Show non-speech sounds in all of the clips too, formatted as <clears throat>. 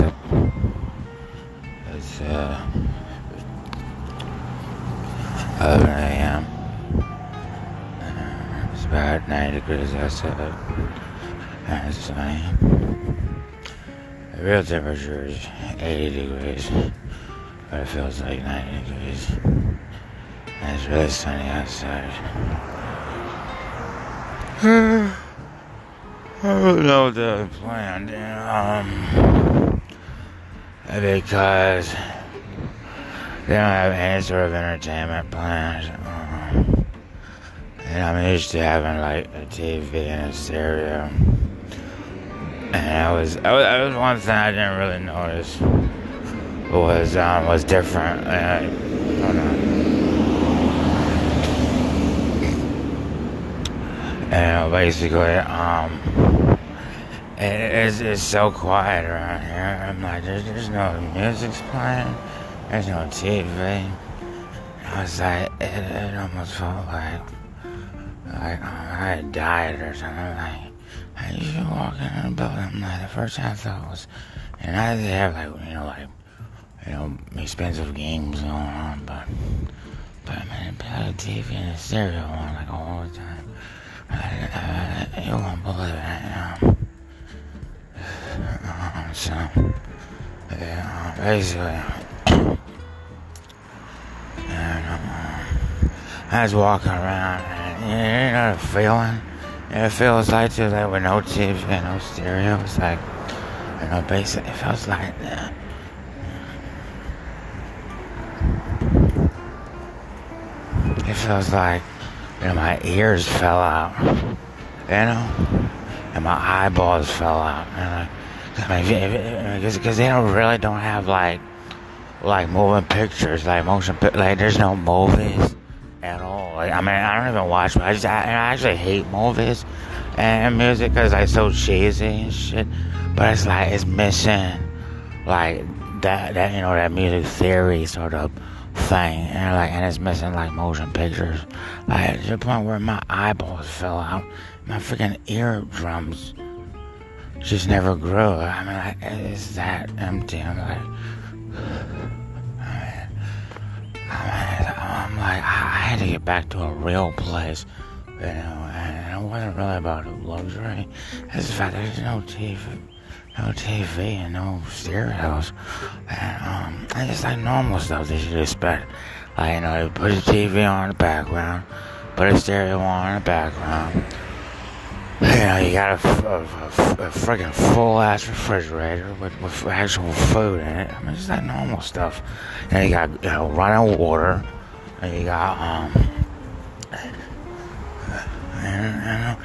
what's? It's uh 11 a.m. It's about 90 degrees outside. And it's sunny. The real temperature is 80 degrees, but it feels like 90 degrees. And it's really sunny outside. <sighs> I don't know what the plan, um, because they don't have any sort of entertainment plans. And I'm used to having like a TV and a stereo. And I was, I was, I was one thing I didn't really notice was um was different. I. And basically, um, it's, it's so quiet around here. I'm like, there's, there's no music's playing, there's no TV. I was like, it, it almost felt like, like I died or something. Like, I used to walk in the building. Like, the first thing I thought was, and I did have like, you know, like, you know, expensive games going on, but, but I mean, I had a TV and a stereo on like all the time. I, I, you won't believe it. Um, um, so, yeah, basically, and, um, I was walking around, and you know the feeling? It feels like too, like with no TV and no stereo. It's like, you know, basically, it feels like that. It feels like, you know, my ears fell out, you know, and my eyeballs fell out, and I, Because they don't really don't have like, like moving pictures, like motion, like there's no movies at all. Like, I mean, I don't even watch. I just, I, I actually hate movies and music because it's so cheesy and shit. But it's like it's missing, like that, that you know, that music theory sort of thing, and like, and it's missing like motion pictures. Like to the point where my eyeballs fell out, my freaking eardrums just never grew. I mean, like, it's that empty. I'm like, <sighs> I mean, I'm like, I had to get back to a real place, you know, and it wasn't really about luxury. It's the fact there's no TV, no TV and no stereos, and um, I just like normal stuff that you'd expect. Like, you know, put a TV on in the background, put a stereo on in the background. Know, you got a, a, a, a full ass refrigerator with, with actual food in it. I mean, it's like normal stuff. And you got, you know, running water. And you got, um, and,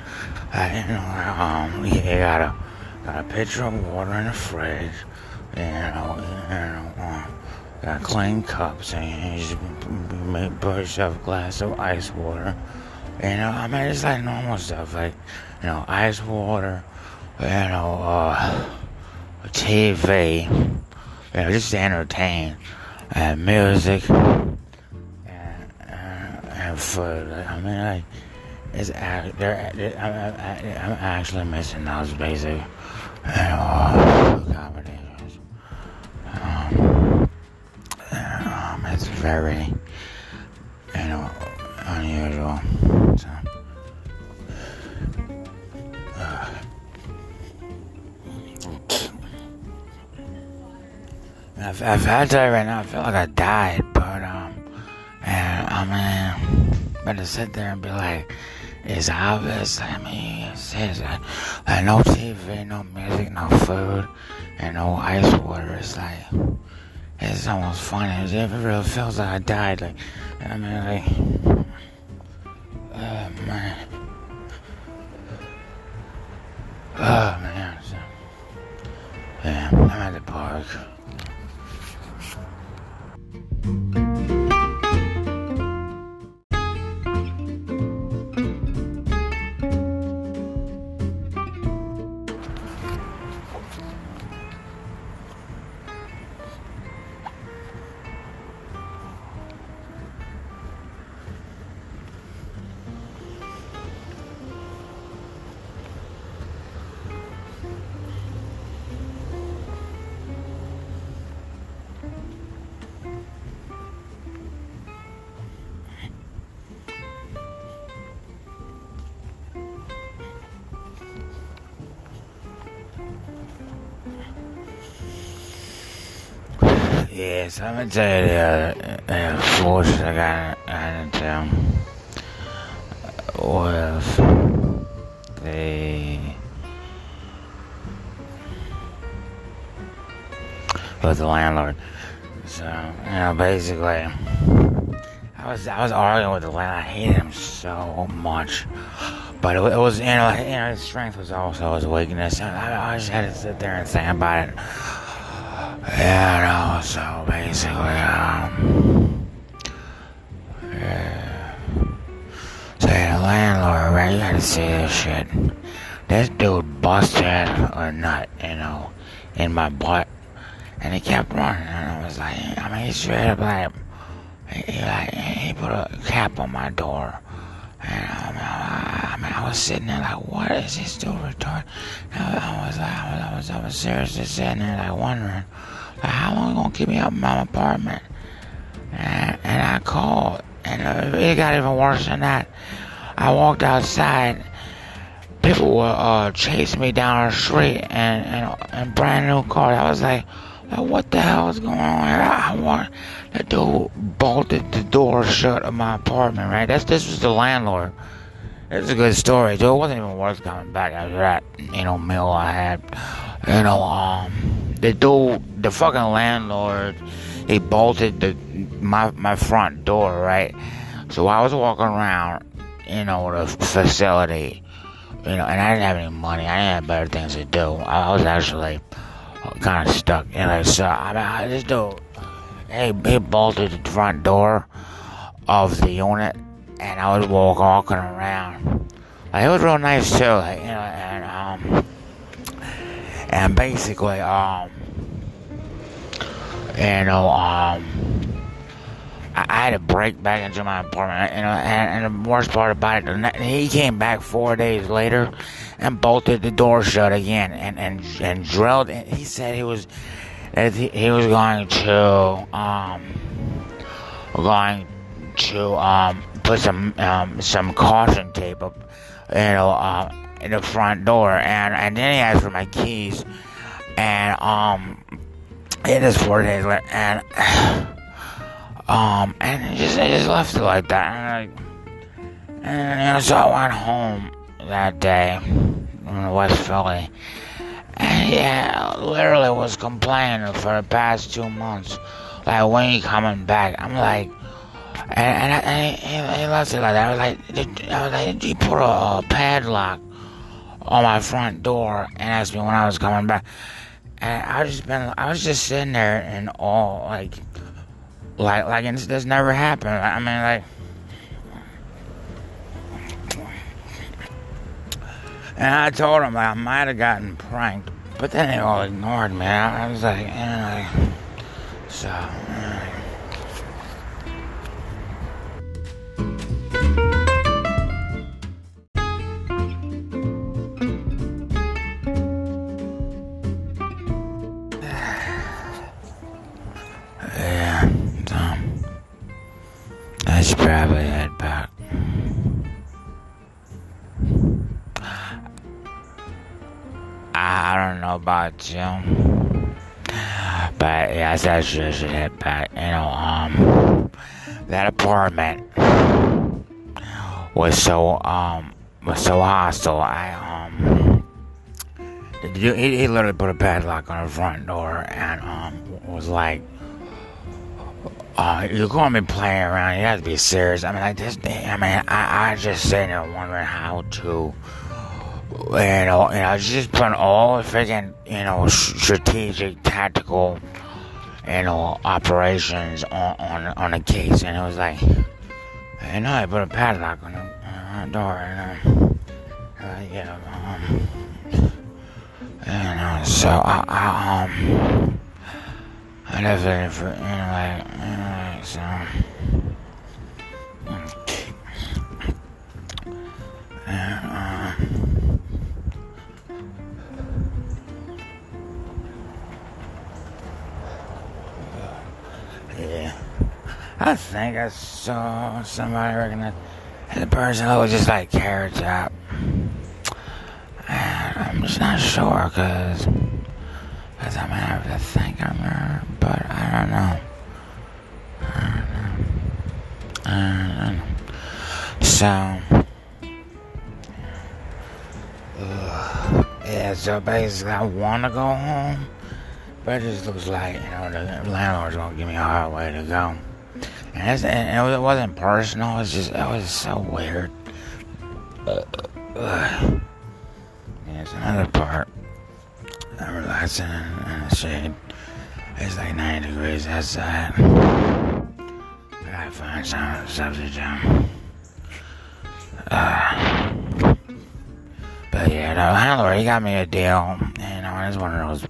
and, know, um, you got a, got a pitcher of water in the fridge. You know, you know, uh, got clean cups. And you just make, pour yourself a glass of ice water. You know, I mean, it's like normal stuff. Like, you know, ice water, you know, uh, TV, you know, just to entertain, and music, and, and, food. I mean, like, it's, they're, they're, I'm, I'm actually missing those basic, you know, accommodations. Um, um, it's very, you know, unusual. I've, I've had right now. I feel like I died, but um, and I mean, to sit there and be like, it's obvious. I mean, it says like, like no TV, no music, no food, and no ice water. It's like, it's almost funny. It really feels like I died. Like, I mean, like, oh man, Yeah, so I'm gonna tell you the uh, uh, forces I got, got into with the with the landlord. So you know, basically, I was I was arguing with the landlord. I hated him so much, but it, it was you know you know his strength was also his weakness. I, I just had to sit there and think about it. Yeah, no, so basically, um, yeah. So the landlord, right, you gotta see this shit. This dude busted a nut, you know, in my butt, and he kept running, and I was like, I mean, he straight up like, he, like, he put a cap on my door. And I'm I, mean, I was sitting there like, what is this dude retarded? I, I was like, I was, I was, I was seriously sitting there like wondering, like, how long gonna keep me up in my apartment? And, and I called, and it got even worse than that. I walked outside. People were uh, chasing me down the street and, and, and brand new car. I was like, like, what the hell is going on here? I want the dude bolted the door shut of my apartment, right? That's this was the landlord. It's a good story, too. It wasn't even worth coming back after that, you know, meal I had. You know, um, the dude, the fucking landlord, he bolted the my my front door, right? So I was walking around, you know, the facility, you know, and I didn't have any money. I didn't have better things to do. I was actually kind of stuck, you know. So I mean, I just do. He, he bolted the front door of the unit, and I was walk, walking around. Like, it was real nice too, like, you know, and um, and basically, um, you know, um, I, I had to break back into my apartment, you know, and, and the worst part about it, he came back four days later and bolted the door shut again and and and drilled. And he said he was that he, he was going to um going to um put some um some caution tape up, you know, uh, in the front door, and and then he asked for my keys, and um it is four days later, and <sighs> um and he just I just left it like that, and I, and you so I went home that day in West Philly. And yeah, literally was complaining for the past two months. Like, when you coming back? I'm like, and, and, I, and he, he left it like that. I was like, I was like, you put a, a padlock on my front door and asked me when I was coming back? And I just been, I was just sitting there in awe, like, like, like, and this, this never happened. I mean, like, And I told them I might have gotten pranked, but then they all ignored me. I was like, eh, so. Eh. Should probably head back. I, I don't know about you. But yeah, I should head back. You know, um, that apartment was so, um, was so hostile. I, um, he, he literally put a padlock on the front door and, um, was like, uh, you're going to be playing around. You have to be serious. I mean, I just, I mean, I, I just sitting there wondering how to, you know, you know, just put all the freaking, you know, strategic, tactical, you know, operations on on, on a case, and it was like, you know, I put a padlock on the, on the door, and I, uh, yeah, um, you know, so I, I um, I definitely, for, you know, like, so. Uh, Yeah. I think I saw somebody recognize the person looked just like Carrot Top. And I'm just not sure because Cause I might have to think I'm there, but I don't know. I don't know. I don't know. So, ugh. yeah, so basically I want to go home, but it just looks like, you know, the landlord's to give me a hard way to go. And, and it wasn't personal, it's just, it was so weird. Uh, uh. There's another part. I'm relaxing in the shade. It's like 90 degrees outside. I gotta find some substitute. Uh, but yeah, the landlord, he got me a deal. You know, it's one of those,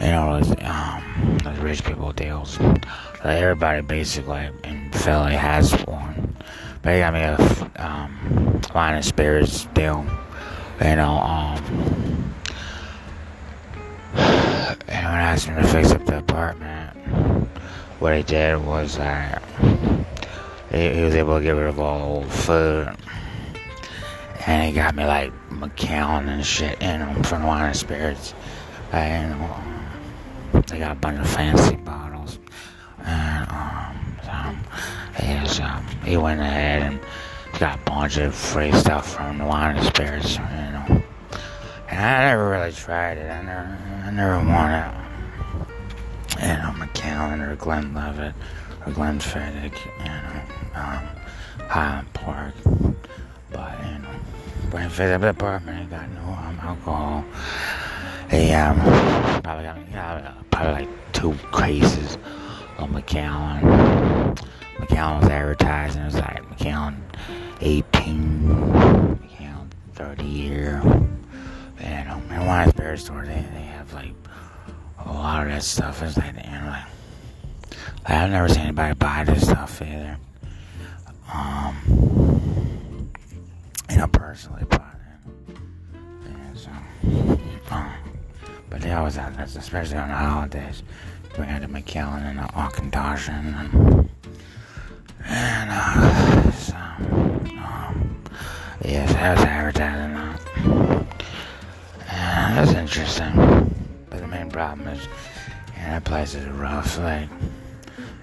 you know, those, um, those rich people deals. Like everybody basically in Philly has one. But he got me a um, wine and spirits deal. You know, um, and when I asked him to fix up the apartment, what he did was that he, was able to get rid of all the old food. And he got me like Macallan and shit, you know, from wine and spirits. And, um, they got a bunch of fancy bottles. And, um, so, he, was, um, he went ahead and got a bunch of free stuff from the wine and spirits. I never really tried it. I never, I never wanted, you know, Macallan or Glenlivet or Glenfiddich, you know, um, Highland Park. But, you know, when I fixed up the apartment, I got no um, alcohol. He, um, probably got, got probably like two cases of Macallan. Macallan was advertising, it was like Macallan 18, Macallan 30 year. And um, in one spirit store, they, they have like a lot of that stuff. It's like, you know, like, like I've never seen anybody buy this stuff either. Um, you know, personally, but yeah, so, um, but they always have this, especially on the holidays. We had the Macallan and the Auchentoshan and, and uh, so, um, yes, I was advertising that. That's interesting. But the main problem is, yeah, that place is rough. Like,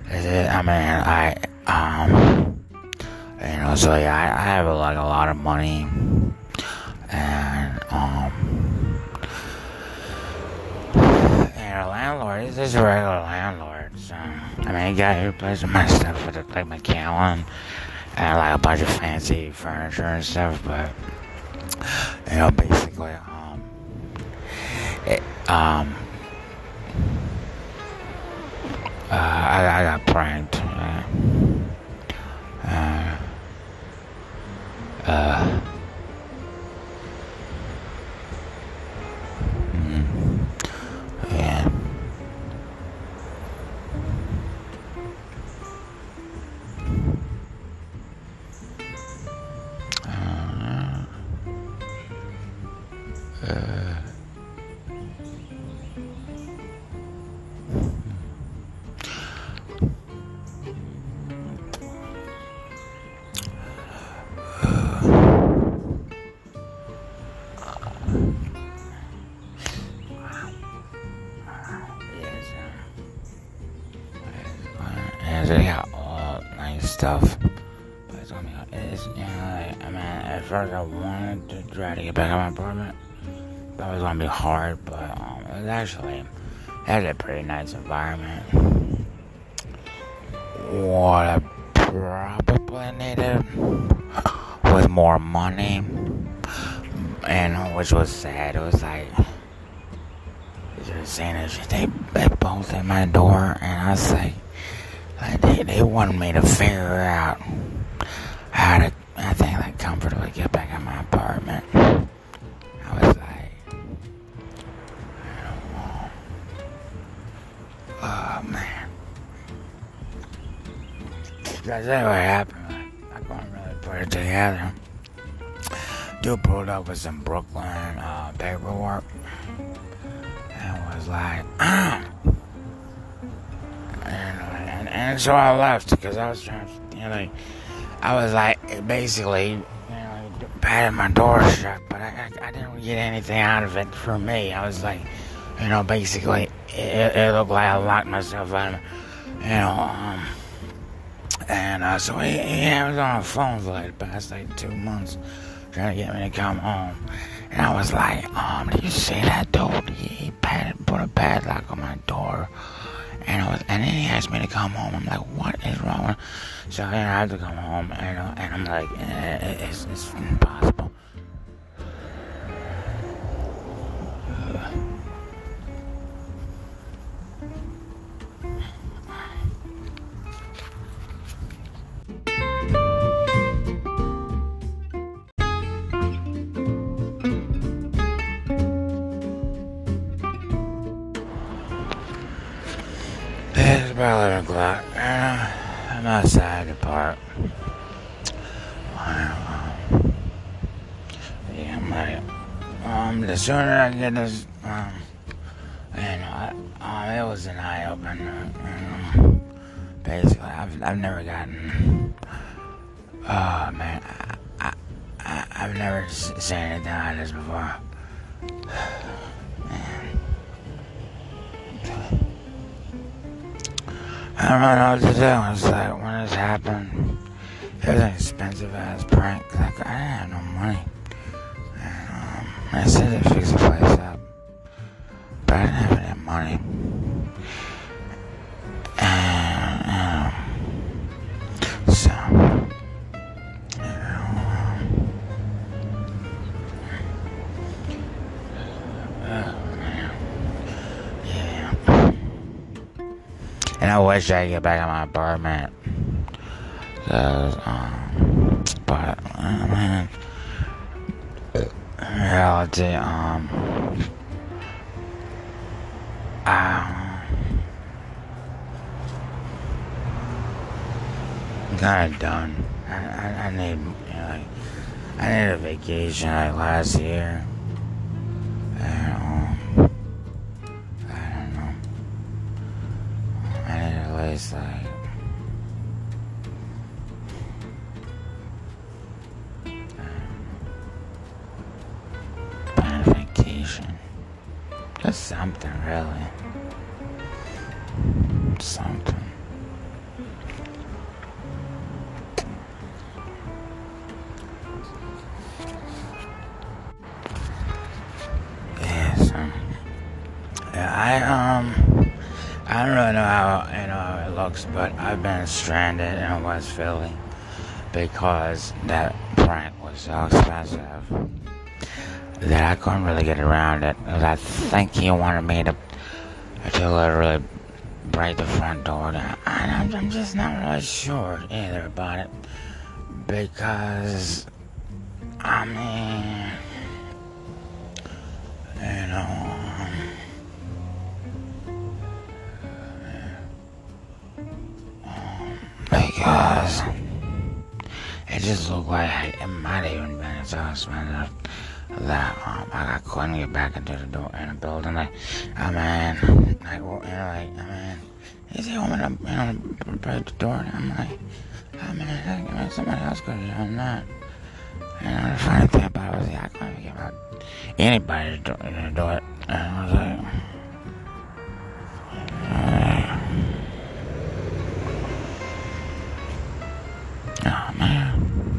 it? I mean, I, um, you know, so yeah, I, I have like a lot of money, and um, and a landlord is just a regular landlord. So, I mean, he got he replaced my <laughs> stuff with like Macallan and like a bunch of fancy furniture and stuff, but you know, basically, um, uh, I, I got pranked. Uh, uh, uh, first I wanted to try to get back in my apartment. That was gonna be hard, but um, it was actually, it had a pretty nice environment. What I probably needed was more money, and which was sad. It was like, just saying that they, they both at my door, and I was like, like they, they wanted me to figure out think, like comfortably get back in my apartment. I was like, I. Oh man. That's what happened. I couldn't really put it together. Dude pulled up with some Brooklyn uh, paperwork and was like, ah. <clears throat> And, and, and so I left because I was trying to, you know, I was like, basically, know, my door shut, but I, I, I didn't get anything out of it for me. I was like, you know, basically, it, it looked like I locked myself out of, you know, um, and uh, so he, he was on the phone for like the past like two months trying to get me to come home. And I was like, um, did you see that dude? He, he pad, put a padlock on my door. And, was, and then he asked me to come home. I'm like, what is wrong? So know, I had to come home, and, and I'm like, eh, it's, it's impossible. Sooner I get this, um, you know, I, um, it was an eye opener. Um, basically, I've, I've never gotten, oh man, I, I, I've never seen anything like this before. <sighs> I don't really know what to do. It's like when this happened, it was an expensive ass prank. Like I didn't have no money. I said to fix the place up, but I didn't have any money. And um, so, you know, uh, yeah. And I wish I could get back in my apartment. Cause, um, but, uh, man, in reality, um, I'm kind of done. I, I, I need, you know, like, I need a vacation like last year. And, um, I don't know. I need at least like Just something really. Something. Yes. Um, yeah, I um I don't really know how you know how it looks, but I've been stranded in West Philly because that prank was so expensive that I couldn't really get around it. 'Cause I think he wanted me to to literally break the front door down. And I'm, just not really sure either about it because I mean, you know. because it just looked like it might have even been so expensive that um, I couldn't get back into the door in the building. Like, I mean, like, well, you know, like, I mean, is he want me to, you know, break the door? And I'm like, I mean, I mean, somebody else could have done that. And the funny thing about it was, yeah, I couldn't get about anybody to do, to do it. And I was like, Oh man.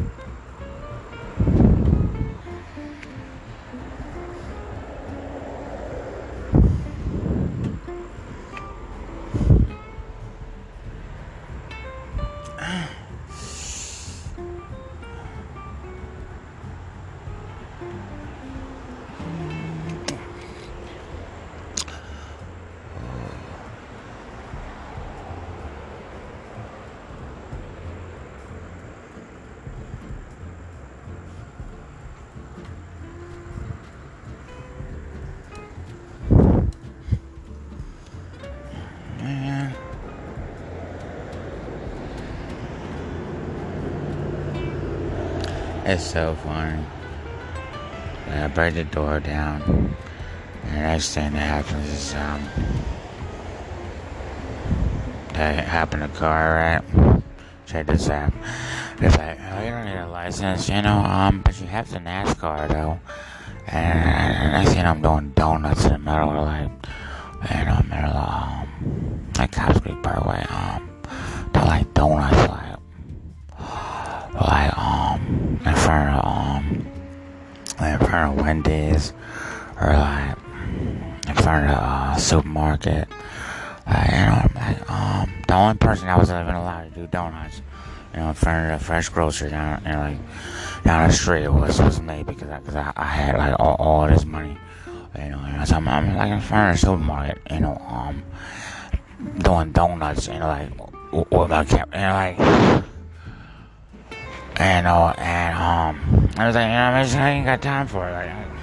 Man. It's so funny. And I break the door down. And the next thing that happens is, um, that happened to car, right? Check this out. It's like, oh, you don't need a license, you know, um, but you have the NASCAR, though. And I seen I'm doing donuts in the middle of like, you know, middle of, um, like Cobbs Creek Parkway, um, they're like donuts, like, like, um, in front of, um, in front of Wendy's, or like, in front of uh, supermarket. Like, you know, like, um, the only person that was even allowed to do donuts, you know, in front of the fresh grocery down, you know, like, down the street was, was me because I, cause I, I had like all, all this money, you know, so I'm, I'm like in front of the supermarket, you know, um, doing donuts, and like, with my know, like, and, uh, and, um, I was like, you know, I, just, ain't got time for it, like,